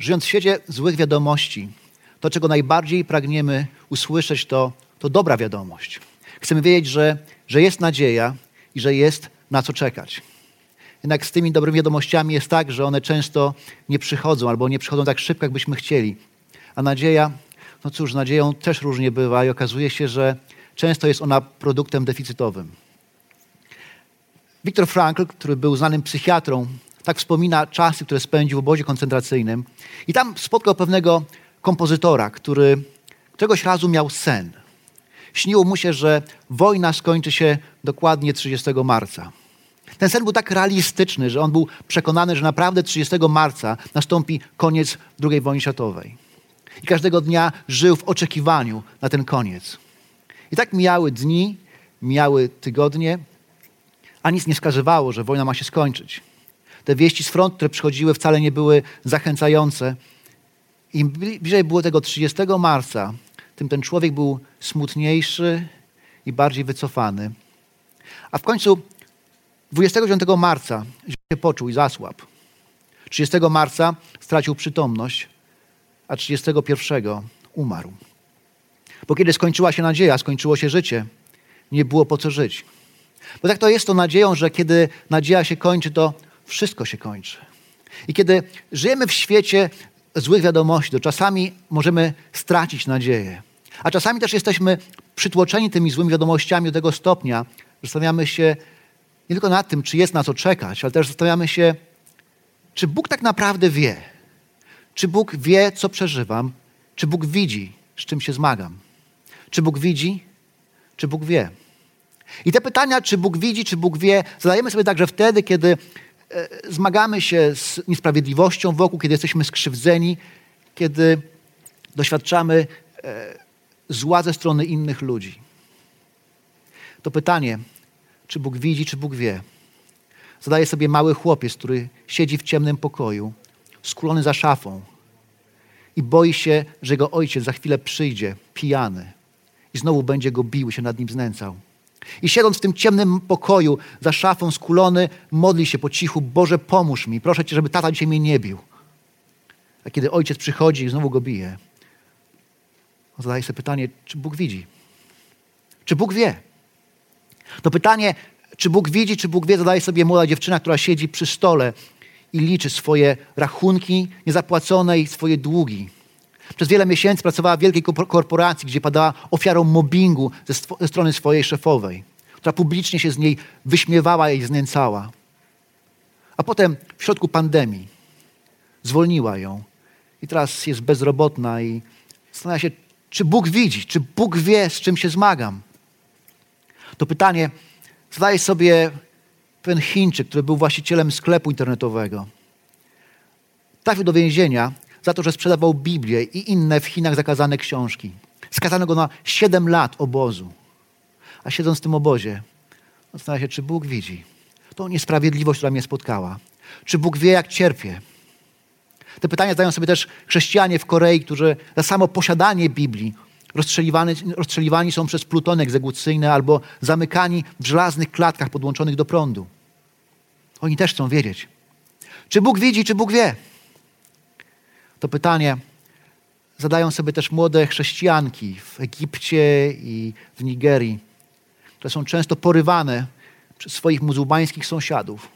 Żyjąc w świecie złych wiadomości, to czego najbardziej pragniemy usłyszeć, to, to dobra wiadomość. Chcemy wiedzieć, że, że jest nadzieja i że jest na co czekać. Jednak z tymi dobrymi wiadomościami jest tak, że one często nie przychodzą albo nie przychodzą tak szybko, jakbyśmy chcieli. A nadzieja, no cóż, nadzieją też różnie bywa i okazuje się, że często jest ona produktem deficytowym. Viktor Frankl, który był znanym psychiatrą, tak wspomina czasy, które spędził w obozie koncentracyjnym. I tam spotkał pewnego kompozytora, który któregoś razu miał sen. Śniło mu się, że wojna skończy się dokładnie 30 marca. Ten sen był tak realistyczny, że on był przekonany, że naprawdę 30 marca nastąpi koniec II wojny światowej. I każdego dnia żył w oczekiwaniu na ten koniec. I tak mijały dni, mijały tygodnie, a nic nie wskazywało, że wojna ma się skończyć. Te wieści z frontu, które przychodziły, wcale nie były zachęcające. Im bliżej było tego 30 marca, tym ten człowiek był smutniejszy i bardziej wycofany. A w końcu 29 marca się poczuł i zasłabł. 30 marca stracił przytomność, a 31 umarł. Bo kiedy skończyła się nadzieja, skończyło się życie, nie było po co żyć. Bo tak to jest to nadzieją, że kiedy nadzieja się kończy, to wszystko się kończy. I kiedy żyjemy w świecie złych wiadomości, to czasami możemy stracić nadzieję. A czasami też jesteśmy przytłoczeni tymi złymi wiadomościami do tego stopnia, że zastanawiamy się nie tylko nad tym, czy jest na co czekać, ale też zastanawiamy się, czy Bóg tak naprawdę wie. Czy Bóg wie, co przeżywam? Czy Bóg widzi, z czym się zmagam? Czy Bóg widzi? Czy Bóg wie? I te pytania, czy Bóg widzi, czy Bóg wie, zadajemy sobie także wtedy, kiedy zmagamy się z niesprawiedliwością wokół, kiedy jesteśmy skrzywdzeni, kiedy doświadczamy e, zła ze strony innych ludzi. To pytanie, czy Bóg widzi, czy Bóg wie, zadaje sobie mały chłopiec, który siedzi w ciemnym pokoju, skulony za szafą i boi się, że jego ojciec za chwilę przyjdzie pijany i znowu będzie go bił, się nad nim znęcał. I siedząc w tym ciemnym pokoju za szafą skulony, modli się po cichu, Boże pomóż mi, proszę Cię, żeby tata dzisiaj mnie nie bił. A kiedy ojciec przychodzi i znowu go bije, zadaje sobie pytanie, czy Bóg widzi? Czy Bóg wie? To pytanie, czy Bóg widzi, czy Bóg wie, zadaje sobie młoda dziewczyna, która siedzi przy stole i liczy swoje rachunki niezapłacone i swoje długi. Przez wiele miesięcy pracowała w wielkiej korporacji, gdzie padała ofiarą mobbingu ze, ze strony swojej szefowej, która publicznie się z niej wyśmiewała i znęcała. A potem w środku pandemii zwolniła ją i teraz jest bezrobotna i zastanawia się, czy Bóg widzi, czy Bóg wie, z czym się zmagam. To pytanie zadaje sobie pewien Chińczyk, który był właścicielem sklepu internetowego. Trafił do więzienia za to, że sprzedawał Biblię i inne w Chinach zakazane książki. Skazano go na 7 lat obozu. A siedząc w tym obozie, zastanawia się, czy Bóg widzi tą niesprawiedliwość, która mnie spotkała. Czy Bóg wie, jak cierpię? Te pytania zadają sobie też chrześcijanie w Korei, którzy za samo posiadanie Biblii rozstrzeliwani, rozstrzeliwani są przez plutony egzekucyjne albo zamykani w żelaznych klatkach podłączonych do prądu. Oni też chcą wiedzieć. Czy Bóg widzi, czy Bóg wie? To pytanie zadają sobie też młode chrześcijanki w Egipcie i w Nigerii, które są często porywane przez swoich muzułmańskich sąsiadów,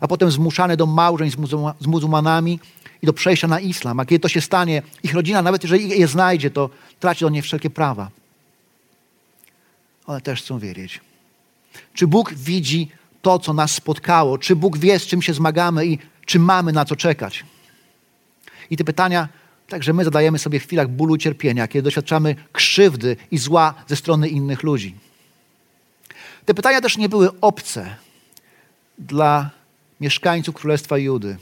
a potem zmuszane do małżeństw z muzułmanami i do przejścia na islam. A kiedy to się stanie, ich rodzina, nawet jeżeli je znajdzie, to traci do niej wszelkie prawa. One też chcą wiedzieć. Czy Bóg widzi to, co nas spotkało? Czy Bóg wie, z czym się zmagamy i czy mamy na co czekać? I te pytania także my zadajemy sobie w chwilach bólu cierpienia, kiedy doświadczamy krzywdy i zła ze strony innych ludzi. Te pytania też nie były obce dla mieszkańców Królestwa Judy.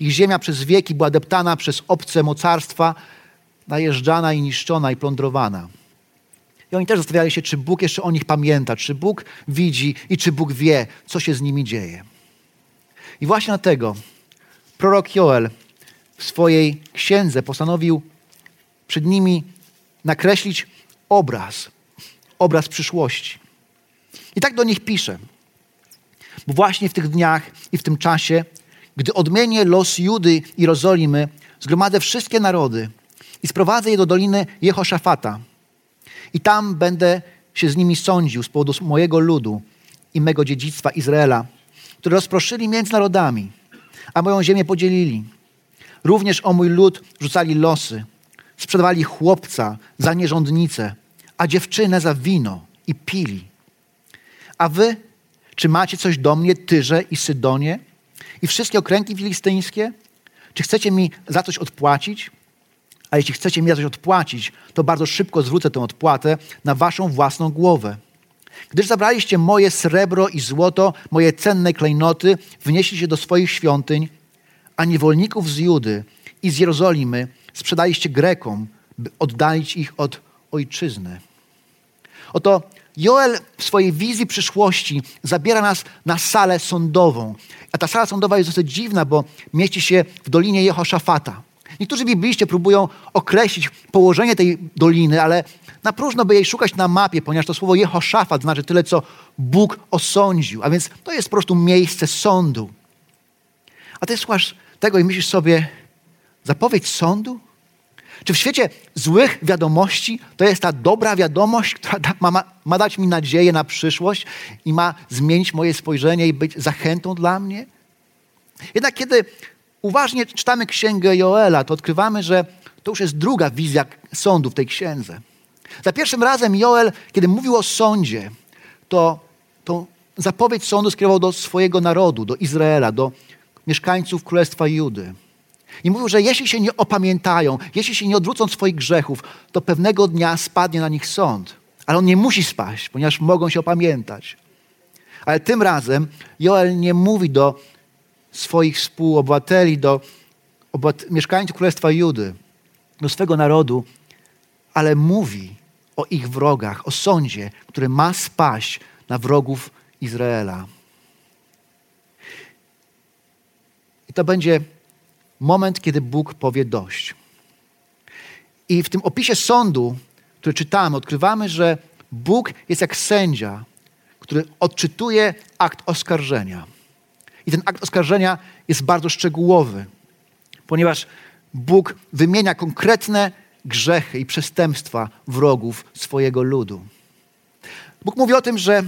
Ich ziemia przez wieki była deptana przez obce mocarstwa, najeżdżana i niszczona i plądrowana. I oni też zastanawiali się, czy Bóg jeszcze o nich pamięta, czy Bóg widzi i czy Bóg wie, co się z nimi dzieje. I właśnie dlatego prorok Joel w swojej księdze postanowił przed nimi nakreślić obraz, obraz przyszłości. I tak do nich pisze. Bo właśnie w tych dniach i w tym czasie, gdy odmienię los Judy i Jerozolimy, zgromadzę wszystkie narody i sprowadzę je do doliny Jehoszafata. I tam będę się z nimi sądził z powodu mojego ludu i mego dziedzictwa Izraela, które rozproszyli między narodami, a moją ziemię podzielili. Również o mój lud rzucali losy, sprzedawali chłopca za nierządnicę, a dziewczynę za wino i pili. A wy, czy macie coś do mnie, Tyrze i Sydonie i wszystkie okręgi filistyńskie? Czy chcecie mi za coś odpłacić? A jeśli chcecie mi za coś odpłacić, to bardzo szybko zwrócę tę odpłatę na waszą własną głowę. Gdyż zabraliście moje srebro i złoto, moje cenne klejnoty, wnieśliście do swoich świątyń, a niewolników z Judy i z Jerozolimy sprzedaliście Grekom, by oddalić ich od ojczyzny. Oto Joel w swojej wizji przyszłości zabiera nas na salę sądową. A ta sala sądowa jest dosyć dziwna, bo mieści się w dolinie Jehoszafata. Niektórzy bibliście próbują określić położenie tej doliny, ale na próżno by jej szukać na mapie, ponieważ to słowo Jehoszafat znaczy tyle, co Bóg osądził. A więc to jest po prostu miejsce sądu. A ty słuchasz tego i myślisz sobie, zapowiedź sądu? Czy w świecie złych wiadomości to jest ta dobra wiadomość, która da, ma, ma dać mi nadzieję na przyszłość i ma zmienić moje spojrzenie i być zachętą dla mnie? Jednak kiedy uważnie czytamy księgę Joela, to odkrywamy, że to już jest druga wizja sądu w tej księdze. Za pierwszym razem Joel, kiedy mówił o sądzie, to tą zapowiedź sądu skierował do swojego narodu, do Izraela, do mieszkańców Królestwa Judy. I mówił, że jeśli się nie opamiętają, jeśli się nie odwrócą swoich grzechów, to pewnego dnia spadnie na nich sąd. Ale on nie musi spaść, ponieważ mogą się opamiętać. Ale tym razem Joel nie mówi do swoich współobywateli, do mieszkańców Królestwa Judy, do swego narodu, ale mówi o ich wrogach, o sądzie, który ma spaść na wrogów Izraela. I to będzie moment, kiedy Bóg powie dość. I w tym opisie sądu, który czytamy, odkrywamy, że Bóg jest jak sędzia, który odczytuje akt oskarżenia. I ten akt oskarżenia jest bardzo szczegółowy, ponieważ Bóg wymienia konkretne grzechy i przestępstwa wrogów swojego ludu. Bóg mówi o tym, że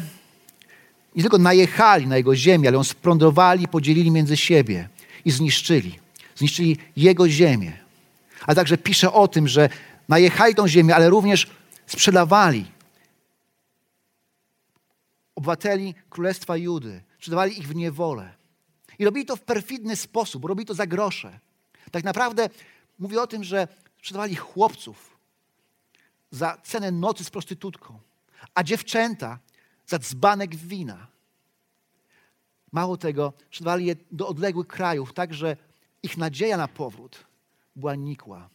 nie tylko najechali na jego ziemię, ale ją sprądowali, podzielili między siebie i zniszczyli. Zniszczyli jego ziemię. A także pisze o tym, że najechali tą ziemię, ale również sprzedawali obywateli Królestwa Judy. Sprzedawali ich w niewolę. I robili to w perfidny sposób, robili to za grosze. Tak naprawdę mówi o tym, że sprzedawali chłopców za cenę nocy z prostytutką, a dziewczęta za dzbanek wina. Mało tego, sprzedawali je do odległych krajów, tak że ich nadzieja na powrót była nikła.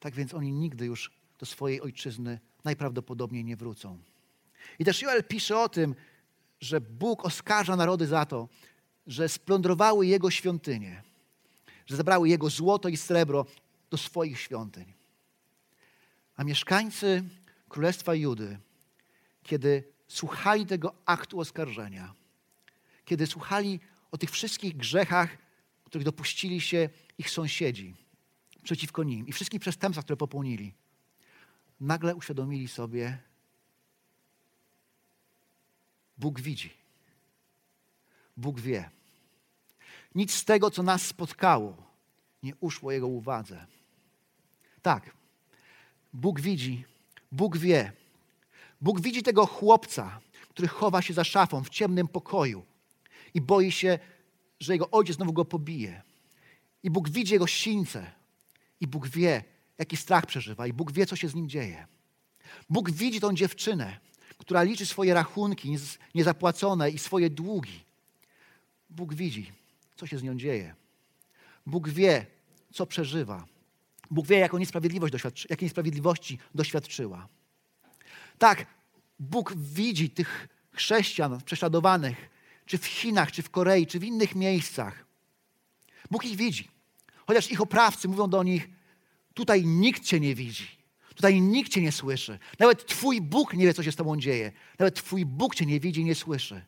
Tak więc oni nigdy już do swojej ojczyzny najprawdopodobniej nie wrócą. I też Joel pisze o tym, że Bóg oskarża narody za to, że splądrowały Jego świątynię, że zabrały Jego złoto i srebro do swoich świątyń. A mieszkańcy Królestwa Judy, kiedy słuchali tego aktu oskarżenia, kiedy słuchali o tych wszystkich grzechach, których dopuścili się ich sąsiedzi przeciwko nim i wszystkich przestępstwach, które popełnili, nagle uświadomili sobie, Bóg widzi. Bóg wie. Nic z tego, co nas spotkało, nie uszło Jego uwadze. Tak, Bóg widzi, Bóg wie. Bóg widzi tego chłopca, który chowa się za szafą w ciemnym pokoju i boi się, że jego ojciec znowu go pobije. I Bóg widzi jego sińce. I Bóg wie, jaki strach przeżywa. I Bóg wie, co się z nim dzieje. Bóg widzi tą dziewczynę, która liczy swoje rachunki niezapłacone i swoje długi. Bóg widzi, co się z nią dzieje. Bóg wie, co przeżywa. Bóg wie, jaką niesprawiedliwość doświadczy, jakiej niesprawiedliwości doświadczyła. Tak, Bóg widzi tych chrześcijan prześladowanych, czy w Chinach, czy w Korei, czy w innych miejscach. Bóg ich widzi. Chociaż ich oprawcy mówią do nich, tutaj nikt cię nie widzi. Tutaj nikt cię nie słyszy. Nawet Twój Bóg nie wie, co się z Tobą dzieje. Nawet Twój Bóg cię nie widzi nie słyszy.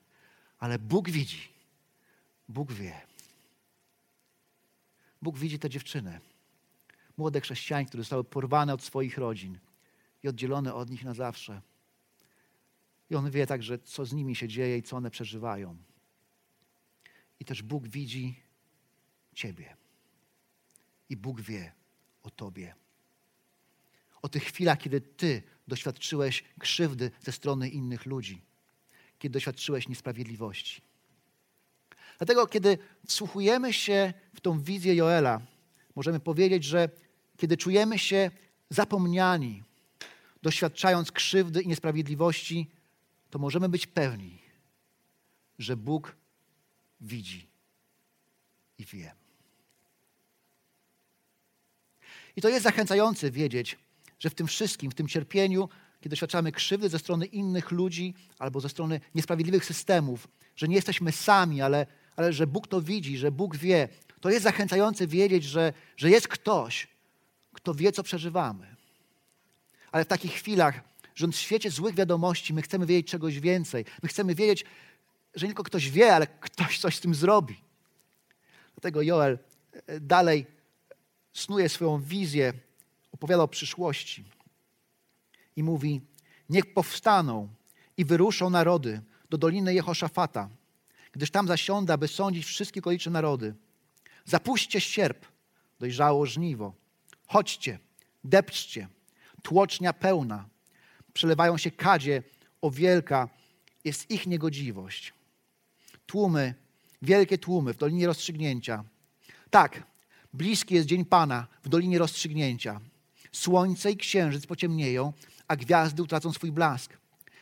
Ale Bóg widzi. Bóg wie. Bóg widzi te dziewczyny. Młode chrześcijanki, które zostały porwane od swoich rodzin i oddzielone od nich na zawsze. I On wie także, co z nimi się dzieje i co one przeżywają. I też Bóg widzi Ciebie. I Bóg wie o Tobie. O tych chwilach, kiedy Ty doświadczyłeś krzywdy ze strony innych ludzi, kiedy doświadczyłeś niesprawiedliwości. Dlatego, kiedy wsłuchujemy się w tą wizję Joela, możemy powiedzieć, że kiedy czujemy się zapomniani, doświadczając krzywdy i niesprawiedliwości, to możemy być pewni, że Bóg widzi i wie. I to jest zachęcające wiedzieć, że w tym wszystkim, w tym cierpieniu, kiedy doświadczamy krzywdy ze strony innych ludzi albo ze strony niesprawiedliwych systemów, że nie jesteśmy sami, ale, ale że Bóg to widzi, że Bóg wie, to jest zachęcające wiedzieć, że, że jest ktoś, kto wie, co przeżywamy. Ale w takich chwilach, że w świecie złych wiadomości my chcemy wiedzieć czegoś więcej. My chcemy wiedzieć, że nie tylko ktoś wie, ale ktoś coś z tym zrobi. Dlatego Joel e, dalej snuje swoją wizję, opowiada o przyszłości i mówi: Niech powstaną i wyruszą narody do doliny Jehoszafata, gdyż tam zasiąda, by sądzić wszystkie okoliczne narody. Zapuśćcie sierp, dojrzało żniwo. Chodźcie, depczcie, tłocznia pełna. Przelewają się kadzie, o wielka jest ich niegodziwość. Tłumy, wielkie tłumy w dolinie rozstrzygnięcia. Tak, bliski jest dzień Pana w dolinie rozstrzygnięcia. Słońce i księżyc pociemnieją, a gwiazdy utracą swój blask.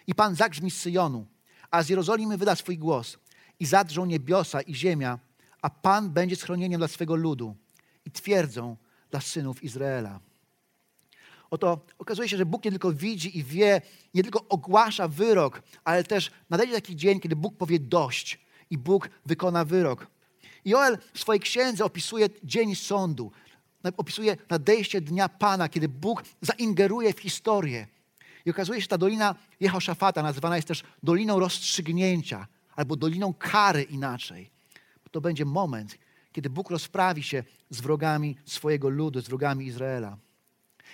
I Pan zagrzmi z Syjonu, a z Jerozolimy wyda swój głos. I zadrżą niebiosa i ziemia, a Pan będzie schronieniem dla swego ludu i twierdzą dla synów Izraela. Oto okazuje się, że Bóg nie tylko widzi i wie, nie tylko ogłasza wyrok, ale też nadejdzie taki dzień, kiedy Bóg powie dość i Bóg wykona wyrok. Joel w swojej księdze opisuje dzień sądu, opisuje nadejście dnia Pana, kiedy Bóg zaingeruje w historię. I okazuje się, że ta dolina Jehoszafata nazywana jest też doliną rozstrzygnięcia albo doliną kary inaczej. To będzie moment, kiedy Bóg rozprawi się z wrogami swojego ludu, z wrogami Izraela.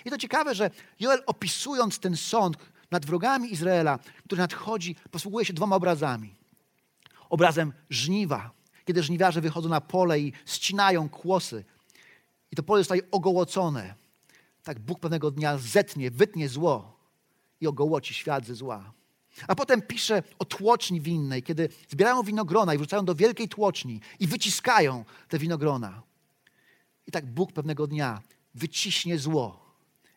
I to ciekawe, że Joel opisując ten sąd nad wrogami Izraela, który nadchodzi, posługuje się dwoma obrazami. Obrazem żniwa, kiedy żniwiarze wychodzą na pole i ścinają kłosy. I to pole zostaje ogołocone. Tak Bóg pewnego dnia zetnie, wytnie zło i ogołoci świat ze zła. A potem pisze o tłoczni winnej, kiedy zbierają winogrona i wrzucają do wielkiej tłoczni i wyciskają te winogrona. I tak Bóg pewnego dnia wyciśnie zło,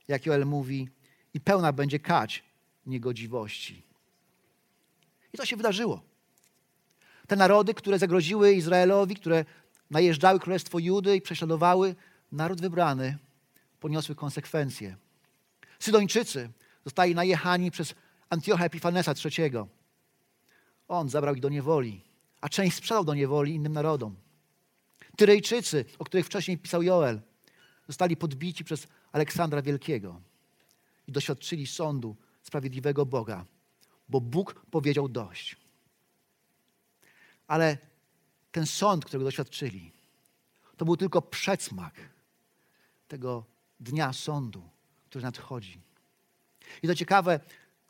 jak Joel mówi, i pełna będzie kać niegodziwości. I to się wydarzyło. Te narody, które zagroziły Izraelowi, które najeżdżały królestwo Judy i prześladowały naród wybrany, poniosły konsekwencje. Sydończycy zostali najechani przez Antiocha Epifanesa III. On zabrał ich do niewoli, a część sprzedał do niewoli innym narodom. Tyrejczycy, o których wcześniej pisał Joel, zostali podbici przez Aleksandra Wielkiego i doświadczyli sądu sprawiedliwego Boga, bo Bóg powiedział dość. Ale ten sąd, którego doświadczyli, to był tylko przedsmak tego dnia sądu, który nadchodzi. I to ciekawe,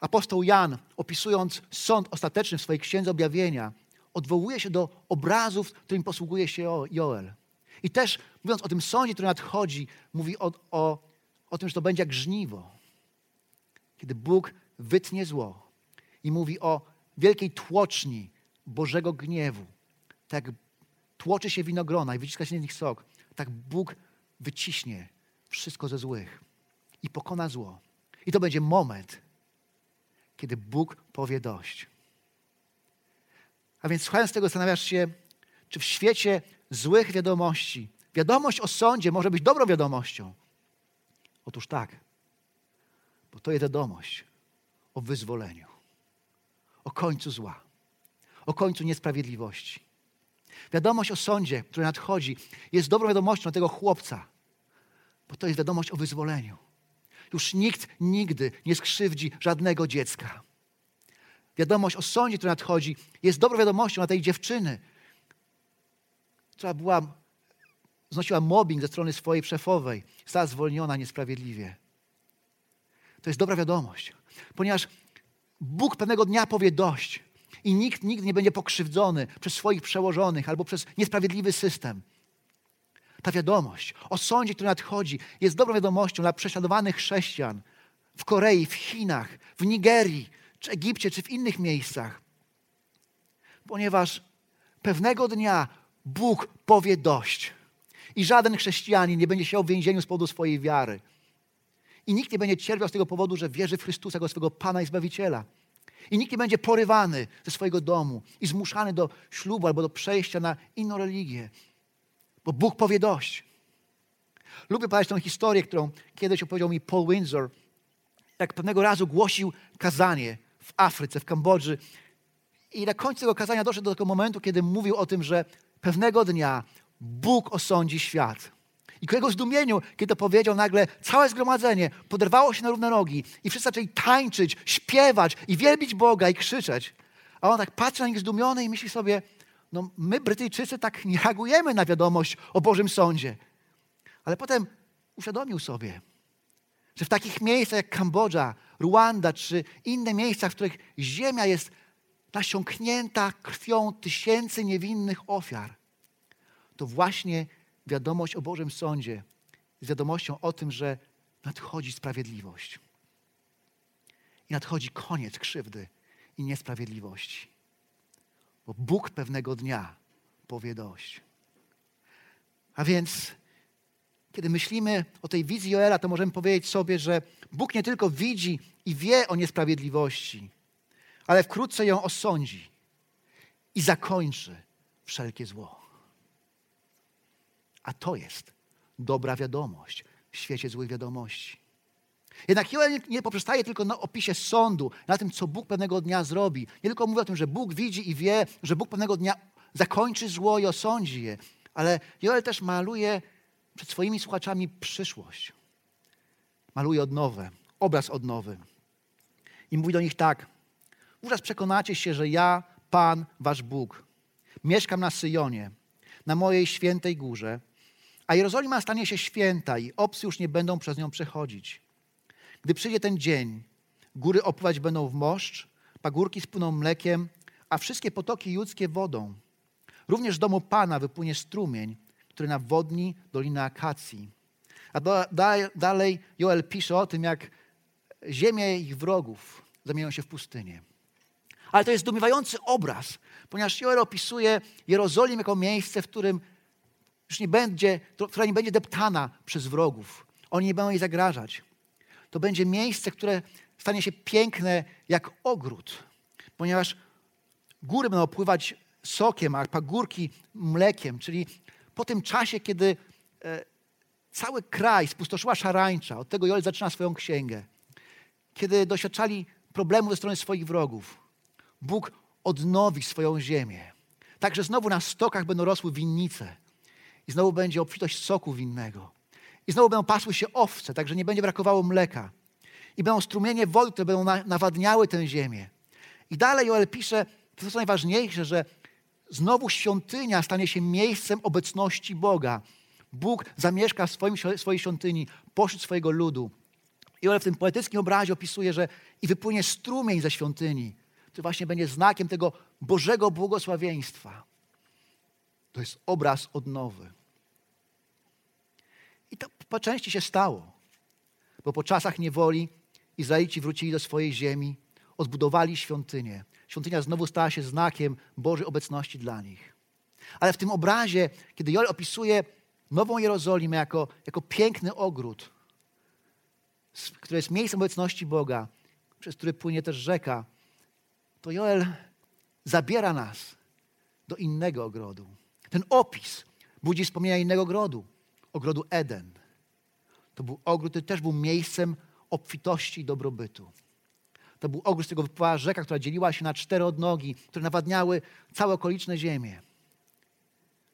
apostoł Jan, opisując sąd ostateczny w swojej księdze objawienia, odwołuje się do obrazów, którym posługuje się Joel. I też mówiąc o tym sądzie, który nadchodzi, mówi o, o, o tym, że to będzie jak żniwo. Kiedy Bóg wytnie zło i mówi o wielkiej tłoczni Bożego gniewu. Tak tłoczy się winogrona i wyciska się z nich sok, tak Bóg wyciśnie wszystko ze złych i pokona zło. I to będzie moment, kiedy Bóg powie dość. A więc słuchając tego zastanawiasz się, czy w świecie złych wiadomości wiadomość o sądzie może być dobrą wiadomością? Otóż tak, bo to jest wiadomość o wyzwoleniu, o końcu zła, o końcu niesprawiedliwości. Wiadomość o sądzie, który nadchodzi, jest dobrą wiadomością tego chłopca, bo to jest wiadomość o wyzwoleniu. Już nikt nigdy nie skrzywdzi żadnego dziecka. Wiadomość o sądzie, który nadchodzi, jest dobrą wiadomością dla tej dziewczyny, która była, znosiła mobbing ze strony swojej szefowej, została zwolniona niesprawiedliwie. To jest dobra wiadomość, ponieważ Bóg pewnego dnia powie dość i nikt nigdy nie będzie pokrzywdzony przez swoich przełożonych albo przez niesprawiedliwy system. Ta wiadomość o sądzie, który nadchodzi, jest dobrą wiadomością dla prześladowanych chrześcijan w Korei, w Chinach, w Nigerii, czy Egipcie, czy w innych miejscach. Ponieważ pewnego dnia Bóg powie dość i żaden chrześcijanin nie będzie się w więzieniu z powodu swojej wiary. I nikt nie będzie cierpiał z tego powodu, że wierzy w Chrystusa jako swego Pana i Zbawiciela. I nikt nie będzie porywany ze swojego domu i zmuszany do ślubu albo do przejścia na inną religię, bo Bóg powie dość. Lubię powiedzieć tę historię, którą kiedyś opowiedział mi Paul Windsor, jak pewnego razu głosił kazanie w Afryce, w Kambodży. I na końcu tego kazania doszedł do tego momentu, kiedy mówił o tym, że pewnego dnia Bóg osądzi świat. I ku jego zdumieniu, kiedy powiedział, nagle całe zgromadzenie poderwało się na równe nogi i wszyscy zaczęli tańczyć, śpiewać i wielbić Boga i krzyczeć. A on tak patrzy na nich zdumiony i myśli sobie, no my Brytyjczycy tak nie reagujemy na wiadomość o Bożym Sądzie. Ale potem uświadomił sobie, że w takich miejscach jak Kambodża, Ruanda czy inne miejsca, w których ziemia jest nasiąknięta krwią tysięcy niewinnych ofiar, to właśnie wiadomość o Bożym Sądzie jest wiadomością o tym, że nadchodzi sprawiedliwość. I nadchodzi koniec krzywdy i niesprawiedliwości. Bo Bóg pewnego dnia powie dość. A więc, kiedy myślimy o tej wizji Joela, to możemy powiedzieć sobie, że Bóg nie tylko widzi i wie o niesprawiedliwości, ale wkrótce ją osądzi i zakończy wszelkie zło. A to jest dobra wiadomość w świecie złych wiadomości. Jednak Joel nie poprzestaje tylko na opisie sądu, na tym, co Bóg pewnego dnia zrobi. Nie tylko mówi o tym, że Bóg widzi i wie, że Bóg pewnego dnia zakończy zło i osądzi je, ale Joel też maluje przed swoimi słuchaczami przyszłość. Maluje odnowę, obraz odnowy. I mówi do nich tak. Wówczas przekonacie się, że ja, Pan, wasz Bóg, mieszkam na Syjonie, na mojej świętej górze, a Jerozolima stanie się święta i obcy już nie będą przez nią przechodzić. Gdy przyjdzie ten dzień, góry opływać będą w moszcz, pagórki spłyną mlekiem, a wszystkie potoki judzkie wodą. Również z domu Pana wypłynie strumień, który nawodni dolinę akacji. A do, da, dalej Joel pisze o tym, jak ziemie ich wrogów zamienią się w pustynię. Ale to jest zdumiewający obraz, ponieważ Joel opisuje Jerozolim jako miejsce, w którym już nie będzie, która nie będzie deptana przez wrogów. Oni nie będą jej zagrażać. To będzie miejsce, które stanie się piękne jak ogród, ponieważ góry będą opływać sokiem, a pagórki mlekiem, czyli po tym czasie, kiedy e, cały kraj spustoszyła szarańcza, od tego Joel zaczyna swoją księgę, kiedy doświadczali problemów ze strony swoich wrogów, Bóg odnowi swoją ziemię. Także znowu na stokach będą rosły winnice i znowu będzie obfitość soku winnego. I znowu będą pasły się owce, także nie będzie brakowało mleka. I będą strumienie wody, które będą nawadniały tę ziemię. I dalej Joel pisze, to jest najważniejsze, że znowu świątynia stanie się miejscem obecności Boga. Bóg zamieszka w swoim, swojej świątyni pośród swojego ludu. I Joel w tym poetyckim obrazie opisuje, że i wypłynie strumień ze świątyni, który właśnie będzie znakiem tego Bożego błogosławieństwa. To jest obraz odnowy. Po części się stało, bo po czasach niewoli Izraelici wrócili do swojej ziemi, odbudowali świątynię. Świątynia znowu stała się znakiem Bożej obecności dla nich. Ale w tym obrazie, kiedy Joel opisuje Nową Jerozolimę jako, jako piękny ogród, który jest miejscem obecności Boga, przez który płynie też rzeka, to Joel zabiera nas do innego ogrodu. Ten opis budzi wspomnienia innego ogrodu, ogrodu Eden. To był ogród, który też był miejscem obfitości i dobrobytu. To był ogród, z którego wypływała rzeka, która dzieliła się na cztery odnogi, które nawadniały całe okoliczne ziemię.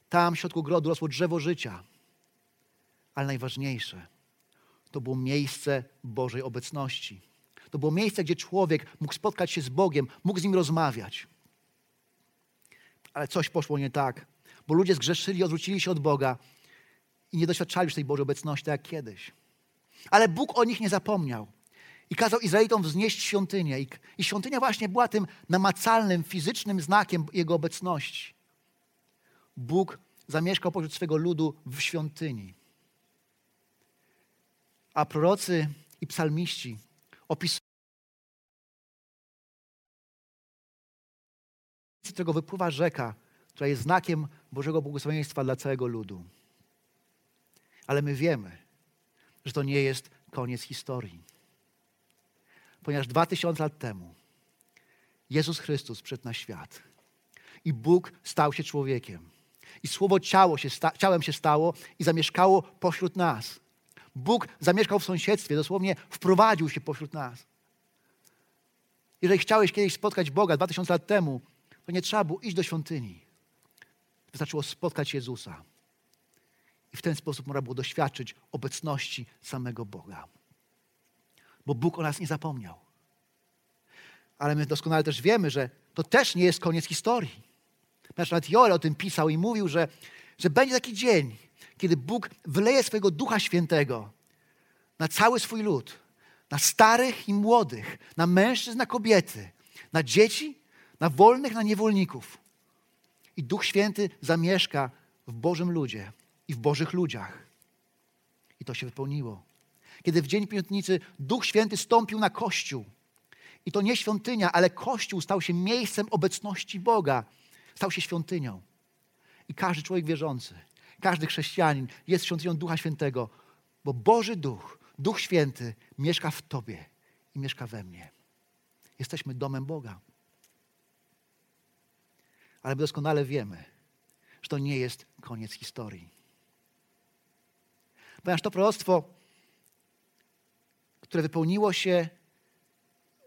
Tam w środku ogrodu rosło drzewo życia. Ale najważniejsze, to było miejsce Bożej obecności. To było miejsce, gdzie człowiek mógł spotkać się z Bogiem, mógł z nim rozmawiać. Ale coś poszło nie tak, bo ludzie zgrzeszyli, odwrócili się od Boga i nie doświadczali już tej Bożej obecności tak jak kiedyś. Ale Bóg o nich nie zapomniał i kazał Izraelitom wznieść świątynię. I, I świątynia właśnie była tym namacalnym, fizycznym znakiem Jego obecności. Bóg zamieszkał pośród swego ludu w świątyni. A prorocy i psalmiści opisują, z którego wypływa rzeka, która jest znakiem Bożego błogosławieństwa dla całego ludu. Ale my wiemy, że to nie jest koniec historii. Ponieważ dwa tysiące lat temu Jezus Chrystus przyszedł na świat i Bóg stał się człowiekiem. I Słowo ciało się sta- ciałem się stało i zamieszkało pośród nas. Bóg zamieszkał w sąsiedztwie, dosłownie wprowadził się pośród nas. Jeżeli chciałeś kiedyś spotkać Boga dwa tysiące lat temu, to nie trzeba było iść do świątyni. Wystarczyło spotkać Jezusa. I w ten sposób można było doświadczyć obecności samego Boga. Bo Bóg o nas nie zapomniał. Ale my doskonale też wiemy, że to też nie jest koniec historii. Nawet Joel o tym pisał i mówił, że, że będzie taki dzień, kiedy Bóg wyleje swojego Ducha Świętego na cały swój lud, na starych i młodych, na mężczyzn, na kobiety, na dzieci, na wolnych, na niewolników. I Duch Święty zamieszka w Bożym ludzie i w Bożych ludziach. I to się wypełniło. Kiedy w Dzień Piątnicy Duch Święty stąpił na Kościół. I to nie świątynia, ale Kościół stał się miejscem obecności Boga. Stał się świątynią. I każdy człowiek wierzący, każdy chrześcijanin jest świątynią Ducha Świętego, bo Boży Duch, Duch Święty mieszka w Tobie i mieszka we mnie. Jesteśmy domem Boga. Ale my doskonale wiemy, że to nie jest koniec historii. Ponieważ to proroctwo, które wypełniło się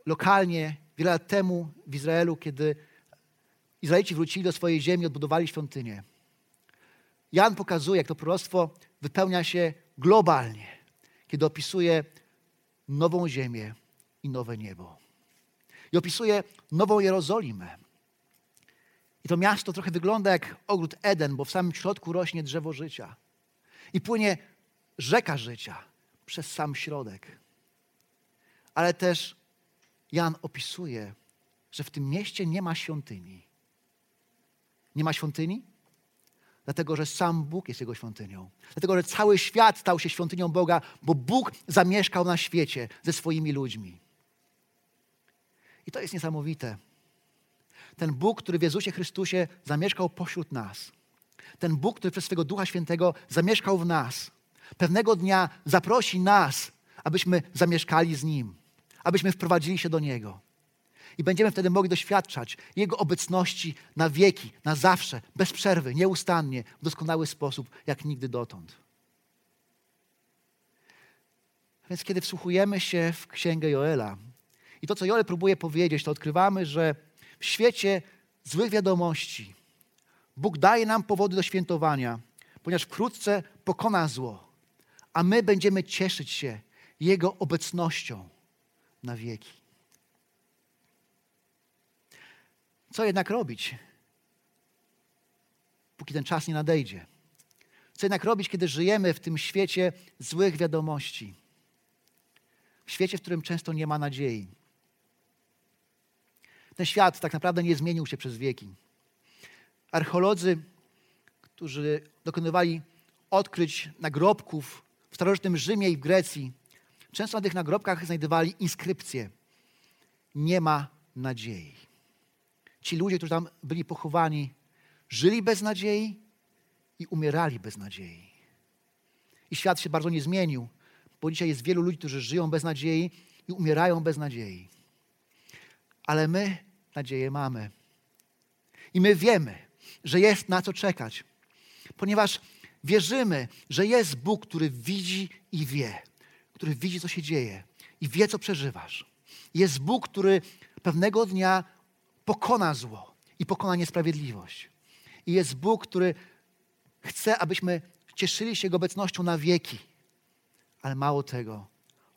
lokalnie wiele lat temu w Izraelu, kiedy Izraelici wrócili do swojej ziemi, odbudowali świątynię. Jan pokazuje, jak to proroctwo wypełnia się globalnie, kiedy opisuje nową ziemię i nowe niebo. I opisuje nową Jerozolimę. I to miasto trochę wygląda jak ogród Eden, bo w samym środku rośnie drzewo życia. I płynie rzeka życia przez sam środek. Ale też Jan opisuje, że w tym mieście nie ma świątyni. Nie ma świątyni? Dlatego, że sam Bóg jest jego świątynią. Dlatego, że cały świat stał się świątynią Boga, bo Bóg zamieszkał na świecie ze swoimi ludźmi. I to jest niesamowite. Ten Bóg, który w Jezusie Chrystusie zamieszkał pośród nas. Ten Bóg, który przez swego Ducha Świętego zamieszkał w nas. Pewnego dnia zaprosi nas, abyśmy zamieszkali z Nim, abyśmy wprowadzili się do Niego. I będziemy wtedy mogli doświadczać Jego obecności na wieki, na zawsze, bez przerwy, nieustannie, w doskonały sposób, jak nigdy dotąd. Więc kiedy wsłuchujemy się w księgę Joela i to, co Joel próbuje powiedzieć, to odkrywamy, że w świecie złych wiadomości Bóg daje nam powody do świętowania, ponieważ wkrótce pokona zło, a my będziemy cieszyć się Jego obecnością na wieki. Co jednak robić, póki ten czas nie nadejdzie? Co jednak robić, kiedy żyjemy w tym świecie złych wiadomości? W świecie, w którym często nie ma nadziei. Ten świat tak naprawdę nie zmienił się przez wieki. Archeolodzy, którzy dokonywali odkryć nagrobków w starożytnym Rzymie i w Grecji, często na tych nagrobkach znajdowali inskrypcje. Nie ma nadziei. Ci ludzie, którzy tam byli pochowani, żyli bez nadziei i umierali bez nadziei. I świat się bardzo nie zmienił, bo dzisiaj jest wielu ludzi, którzy żyją bez nadziei i umierają bez nadziei. Ale my nadzieję mamy. I my wiemy, że jest na co czekać, ponieważ wierzymy, że jest Bóg, który widzi i wie, który widzi, co się dzieje i wie, co przeżywasz. Jest Bóg, który pewnego dnia pokona zło i pokona niesprawiedliwość. I jest Bóg, który chce, abyśmy cieszyli się Jego obecnością na wieki. Ale mało tego,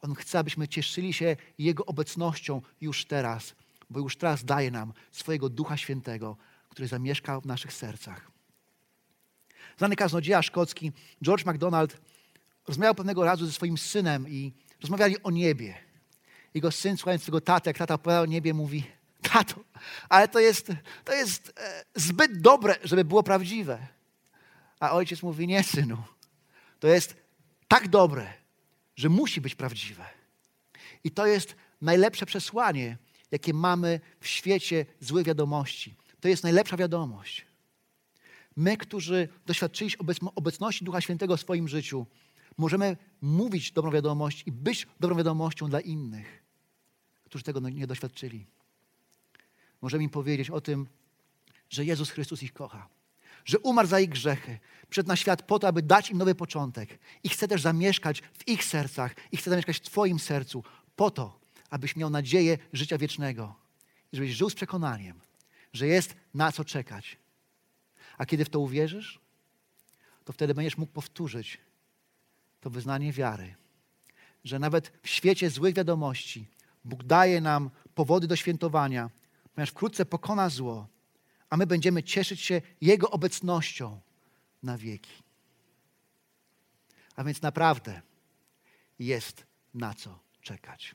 On chce, abyśmy cieszyli się Jego obecnością już teraz, bo już teraz daje nam swojego Ducha Świętego, który zamieszka w naszych sercach. Znany kaznodzieja szkocki George MacDonald rozmawiał pewnego razu ze swoim synem i rozmawiali o niebie. Jego syn, słuchając tego taty, jak tata opowiadał o niebie, mówi, tato, ale to jest, to jest e, zbyt dobre, żeby było prawdziwe. A ojciec mówi, nie synu, to jest tak dobre, że musi być prawdziwe. I to jest najlepsze przesłanie, jakie mamy w świecie złych wiadomości. To jest najlepsza wiadomość. My, którzy doświadczyliśmy obecności Ducha Świętego w swoim życiu, możemy mówić dobrą wiadomość i być dobrą wiadomością dla innych, którzy tego nie doświadczyli. Możemy im powiedzieć o tym, że Jezus Chrystus ich kocha, że umarł za ich grzechy, przyszedł na świat po to, aby dać im nowy początek i chce też zamieszkać w ich sercach i chce zamieszkać w Twoim sercu po to, abyś miał nadzieję życia wiecznego i żebyś żył z przekonaniem, że jest na co czekać. A kiedy w to uwierzysz, to wtedy będziesz mógł powtórzyć to wyznanie wiary, że nawet w świecie złych wiadomości Bóg daje nam powody do świętowania, ponieważ wkrótce pokona zło, a my będziemy cieszyć się Jego obecnością na wieki. A więc naprawdę jest na co czekać.